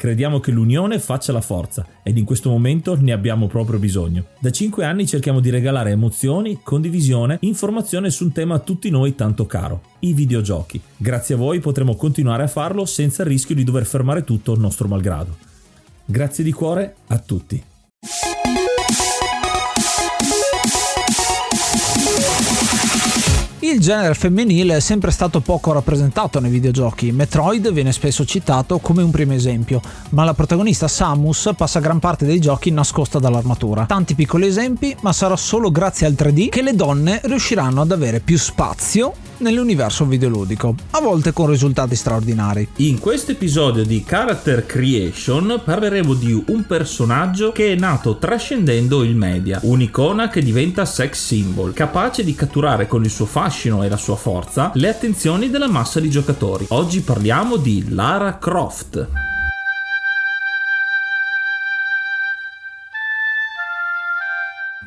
Crediamo che l'unione faccia la forza ed in questo momento ne abbiamo proprio bisogno. Da 5 anni cerchiamo di regalare emozioni, condivisione, informazione su un tema a tutti noi tanto caro, i videogiochi. Grazie a voi potremo continuare a farlo senza il rischio di dover fermare tutto il nostro malgrado. Grazie di cuore a tutti. Il genere femminile è sempre stato poco rappresentato nei videogiochi. Metroid viene spesso citato come un primo esempio, ma la protagonista Samus passa gran parte dei giochi nascosta dall'armatura. Tanti piccoli esempi, ma sarà solo grazie al 3D che le donne riusciranno ad avere più spazio nell'universo videoludico, a volte con risultati straordinari. In questo episodio di Character Creation parleremo di un personaggio che è nato trascendendo il media, un'icona che diventa sex symbol, capace di catturare con il suo fascino e la sua forza le attenzioni della massa di giocatori. Oggi parliamo di Lara Croft.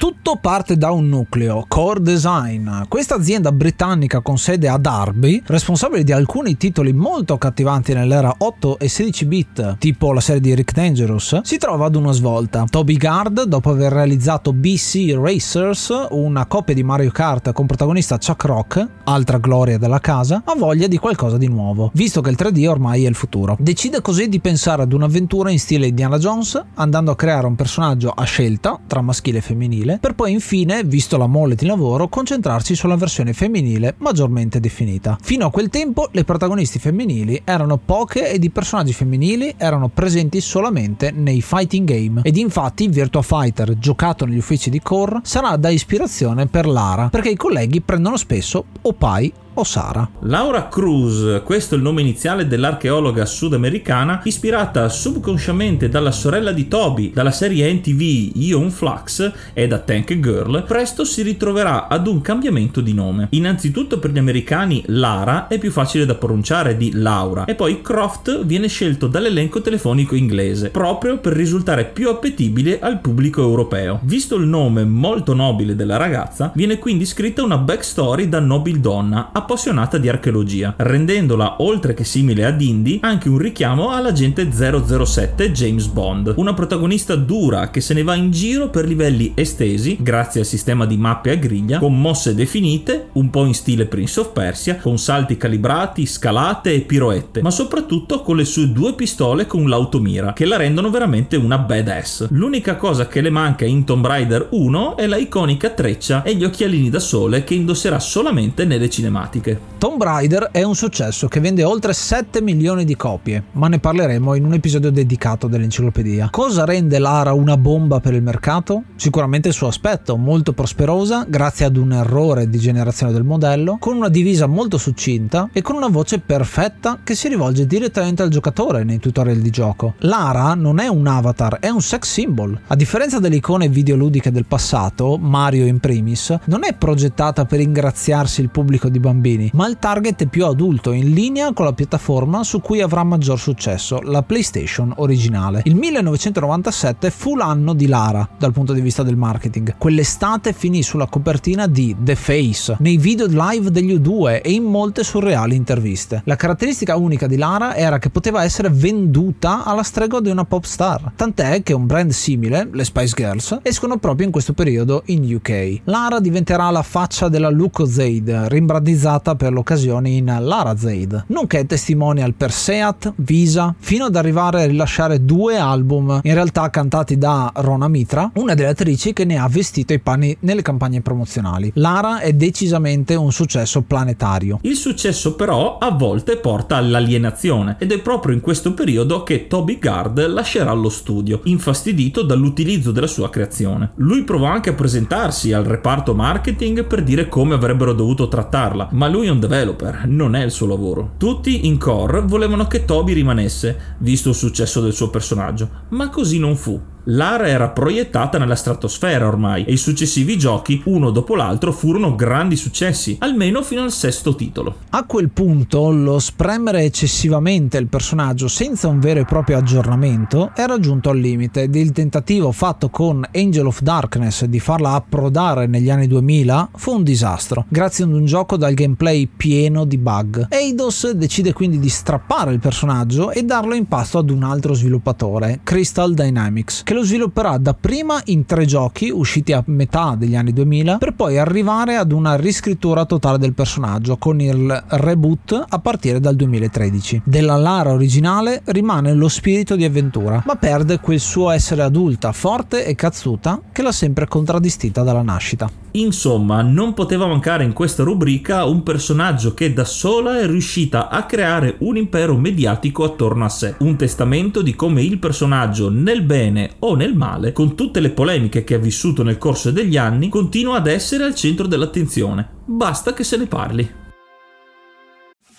Tutto parte da un nucleo, Core Design. Questa azienda britannica con sede a Derby, responsabile di alcuni titoli molto accattivanti nell'era 8 e 16 bit, tipo la serie di Rick Dangerous, si trova ad una svolta. Toby Gard, dopo aver realizzato BC Racers, una coppia di Mario Kart con protagonista Chuck Rock, altra gloria della casa, ha voglia di qualcosa di nuovo, visto che il 3D ormai è il futuro. Decide così di pensare ad un'avventura in stile Indiana Jones, andando a creare un personaggio a scelta, tra maschile e femminile, per poi infine, visto la mole di lavoro, concentrarsi sulla versione femminile maggiormente definita. Fino a quel tempo le protagonisti femminili erano poche ed i personaggi femminili erano presenti solamente nei fighting game ed infatti Virtua Fighter, giocato negli uffici di Core, sarà da ispirazione per Lara, perché i colleghi prendono spesso o Pai o Sara. Laura Cruz, questo è il nome iniziale dell'archeologa sudamericana, ispirata subconsciamente dalla sorella di Toby, dalla serie NTV Ion Flux e da Tank Girl, presto si ritroverà ad un cambiamento di nome. Innanzitutto per gli americani Lara è più facile da pronunciare di Laura e poi Croft viene scelto dall'elenco telefonico inglese, proprio per risultare più appetibile al pubblico europeo. Visto il nome molto nobile della ragazza, viene quindi scritta una backstory da nobildonna appassionata di archeologia, rendendola oltre che simile ad Indy anche un richiamo all'agente 007 James Bond, una protagonista dura che se ne va in giro per livelli estesi grazie al sistema di mappe a griglia, con mosse definite, un po' in stile Prince of Persia, con salti calibrati, scalate e piroette, ma soprattutto con le sue due pistole con l'automira, che la rendono veramente una badass. L'unica cosa che le manca in Tomb Raider 1 è la iconica treccia e gli occhialini da sole che indosserà solamente nelle cinematiche tematiche. Tomb Raider è un successo che vende oltre 7 milioni di copie, ma ne parleremo in un episodio dedicato dell'enciclopedia. Cosa rende Lara una bomba per il mercato? Sicuramente il suo aspetto, molto prosperosa, grazie ad un errore di generazione del modello, con una divisa molto succinta e con una voce perfetta che si rivolge direttamente al giocatore nei tutorial di gioco. Lara non è un avatar, è un sex symbol. A differenza delle icone videoludiche del passato, Mario in primis, non è progettata per ingraziarsi il pubblico di bambini, ma il target è più adulto, in linea con la piattaforma su cui avrà maggior successo, la PlayStation originale. Il 1997 fu l'anno di Lara dal punto di vista del marketing. Quell'estate finì sulla copertina di The Face, nei video live degli U2 e in molte surreali interviste. La caratteristica unica di Lara era che poteva essere venduta alla stregua di una pop star, tant'è che un brand simile, le Spice Girls, escono proprio in questo periodo in UK. Lara diventerà la faccia della Lucozade, rimbrandita ribattezzata per l'occasione in Lara Zaid, nonché testimonial per Seat, Visa, fino ad arrivare a rilasciare due album, in realtà cantati da Rona Mitra, una delle attrici che ne ha vestito i panni nelle campagne promozionali. Lara è decisamente un successo planetario. Il successo però a volte porta all'alienazione ed è proprio in questo periodo che Toby Gard lascerà lo studio, infastidito dall'utilizzo della sua creazione. Lui provò anche a presentarsi al reparto marketing per dire come avrebbero dovuto trattarla, ma lui è un developer, non è il suo lavoro. Tutti in core volevano che Toby rimanesse, visto il successo del suo personaggio, ma così non fu. Lara era proiettata nella stratosfera ormai e i successivi giochi, uno dopo l'altro, furono grandi successi, almeno fino al sesto titolo. A quel punto lo spremere eccessivamente il personaggio senza un vero e proprio aggiornamento era giunto al limite ed il tentativo fatto con Angel of Darkness di farla approdare negli anni 2000 fu un disastro, grazie ad un gioco dal gameplay pieno di bug. Eidos decide quindi di strappare il personaggio e darlo in pasto ad un altro sviluppatore, Crystal Dynamics, che lo svilupperà dapprima in tre giochi usciti a metà degli anni 2000 per poi arrivare ad una riscrittura totale del personaggio con il reboot a partire dal 2013. Della Lara originale rimane lo spirito di avventura, ma perde quel suo essere adulta, forte e cazzuta che l'ha sempre contraddistinta dalla nascita. Insomma, non poteva mancare in questa rubrica un personaggio che da sola è riuscita a creare un impero mediatico attorno a sé, un testamento di come il personaggio nel bene o nel male, con tutte le polemiche che ha vissuto nel corso degli anni, continua ad essere al centro dell'attenzione. Basta che se ne parli.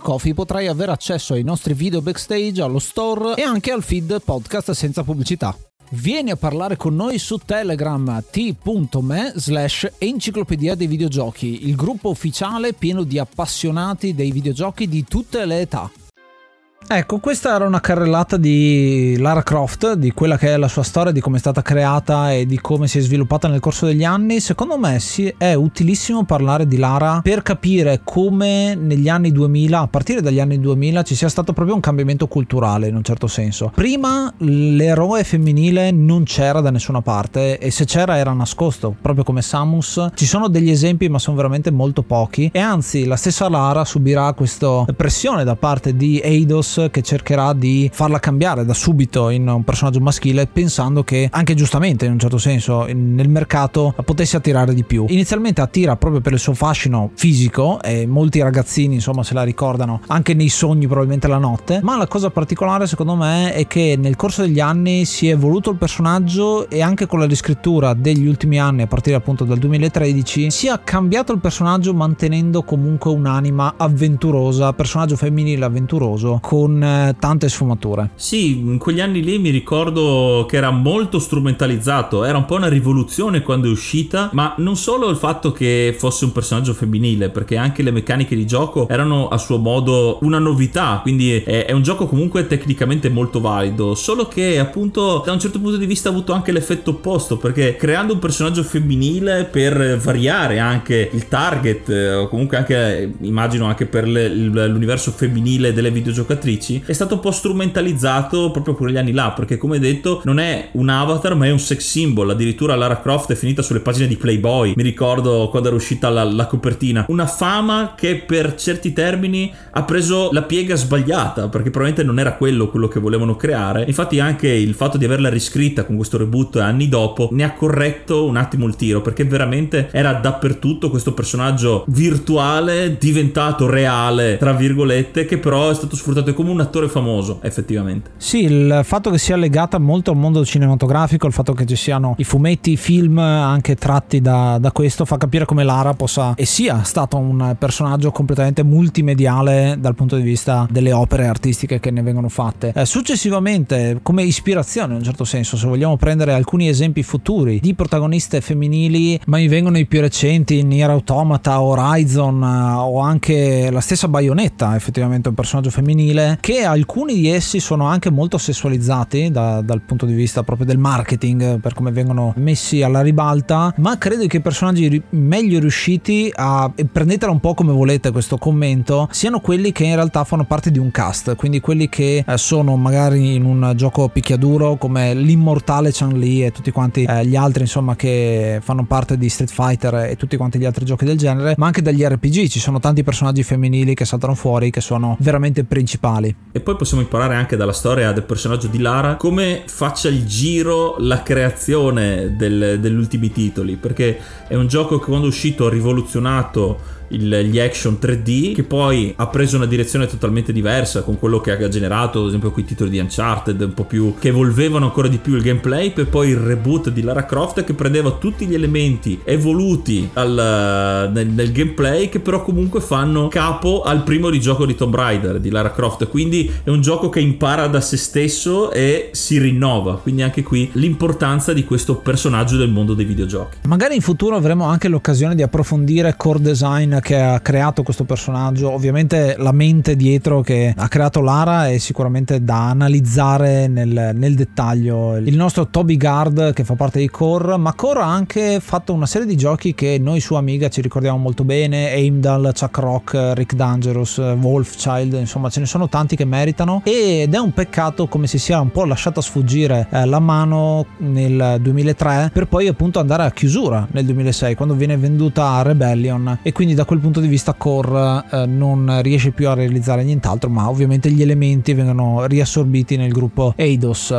Coffee potrai avere accesso ai nostri video backstage, allo store e anche al feed podcast senza pubblicità. Vieni a parlare con noi su Telegram t.me slash enciclopedia dei videogiochi, il gruppo ufficiale pieno di appassionati dei videogiochi di tutte le età. Ecco, questa era una carrellata di Lara Croft, di quella che è la sua storia, di come è stata creata e di come si è sviluppata nel corso degli anni. Secondo me è utilissimo parlare di Lara per capire come negli anni 2000, a partire dagli anni 2000, ci sia stato proprio un cambiamento culturale in un certo senso. Prima l'eroe femminile non c'era da nessuna parte e se c'era era nascosto, proprio come Samus. Ci sono degli esempi, ma sono veramente molto pochi. E anzi, la stessa Lara subirà questa pressione da parte di Eidos che cercherà di farla cambiare da subito in un personaggio maschile pensando che anche giustamente in un certo senso nel mercato potesse attirare di più. Inizialmente attira proprio per il suo fascino fisico e molti ragazzini insomma se la ricordano anche nei sogni probabilmente la notte, ma la cosa particolare secondo me è che nel corso degli anni si è evoluto il personaggio e anche con la riscrittura degli ultimi anni a partire appunto dal 2013 si è cambiato il personaggio mantenendo comunque un'anima avventurosa, personaggio femminile avventuroso con con eh, tante sfumature. Sì, in quegli anni lì mi ricordo che era molto strumentalizzato, era un po' una rivoluzione quando è uscita, ma non solo il fatto che fosse un personaggio femminile, perché anche le meccaniche di gioco erano a suo modo una novità, quindi è, è un gioco comunque tecnicamente molto valido, solo che appunto da un certo punto di vista ha avuto anche l'effetto opposto, perché creando un personaggio femminile per variare anche il target, eh, o comunque anche immagino anche per l'universo femminile delle videogiocatrici, attrici è stato un po' strumentalizzato proprio quegli anni là perché come detto non è un avatar ma è un sex symbol. Addirittura Lara Croft è finita sulle pagine di Playboy. Mi ricordo quando era uscita la, la copertina. Una fama che per certi termini ha preso la piega sbagliata perché probabilmente non era quello quello che volevano creare. Infatti anche il fatto di averla riscritta con questo reboot anni dopo ne ha corretto un attimo il tiro perché veramente era dappertutto questo personaggio virtuale diventato reale tra virgolette che però è stato sfruttato come un attore famoso, effettivamente. Sì, il fatto che sia legata molto al mondo cinematografico, il fatto che ci siano i fumetti, i film anche tratti da, da questo, fa capire come Lara possa e sia stato un personaggio completamente multimediale dal punto di vista delle opere artistiche che ne vengono fatte. Eh, successivamente, come ispirazione in un certo senso, se vogliamo prendere alcuni esempi futuri di protagoniste femminili, ma mi vengono i più recenti, Nier Automata, Horizon eh, o anche la stessa Bayonetta, effettivamente un personaggio femminile, che alcuni di essi sono anche molto sessualizzati da, dal punto di vista proprio del marketing, per come vengono messi alla ribalta, ma credo che i personaggi meglio riusciti a, prendetela un po' come volete questo commento, siano quelli che in realtà fanno parte di un cast, quindi quelli che eh, sono magari in un gioco picchiaduro come l'immortale Chun-Li e tutti quanti eh, gli altri insomma che fanno parte di Street Fighter e tutti quanti gli altri giochi del genere, ma anche dagli RPG ci sono tanti personaggi femminili che saltano fuori che sono veramente principali. E poi possiamo imparare anche dalla storia del personaggio di Lara come faccia il giro la creazione del, degli ultimi titoli, perché è un gioco che quando è uscito ha rivoluzionato il, gli action 3D, che poi ha preso una direzione totalmente diversa con quello che ha generato, ad esempio, quei titoli di Uncharted, un po' più che evolvevano ancora di più il gameplay, per poi il reboot di Lara Croft che prendeva tutti gli elementi evoluti al, nel, nel, gameplay, che però comunque fanno capo al primo di gioco di Tomb Raider di Lara Croft. Quindi è un gioco che impara da se stesso e si rinnova. Quindi anche qui l'importanza di questo personaggio del mondo dei videogiochi. Magari in futuro avremo anche l'occasione di approfondire core design che ha creato questo personaggio. Ovviamente la mente dietro che ha creato Lara è sicuramente da analizzare nel, nel dettaglio. Il nostro Toby Gard che fa parte di Core, ma Core ha anche fatto una serie di giochi che noi su Amiga ci ricordiamo molto bene, Heimdall, Chuck Rock, Rick Dangerous, Wolfchild, insomma ce ne sono tanti che meritano ed è un peccato come si sia un po' lasciata sfuggire eh, la mano nel 2003 per poi appunto andare a chiusura nel 2006 quando viene venduta a Rebellion e quindi da da quel punto di vista Core eh, non riesce più a realizzare nient'altro, ma ovviamente gli elementi vengono riassorbiti nel gruppo Eidos.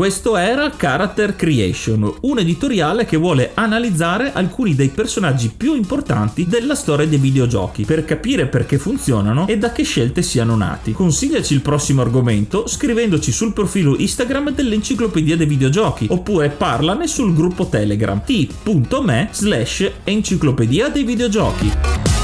Questo era Character Creation, un editoriale che vuole analizzare alcuni dei personaggi più importanti della storia dei videogiochi per capire perché funzionano e da che scelte siano nati. Consigliaci il prossimo argomento scrivendoci sul profilo Instagram dell'Enciclopedia dei Videogiochi oppure parlane sul gruppo Telegram t.me slash enciclopedia dei videogiochi.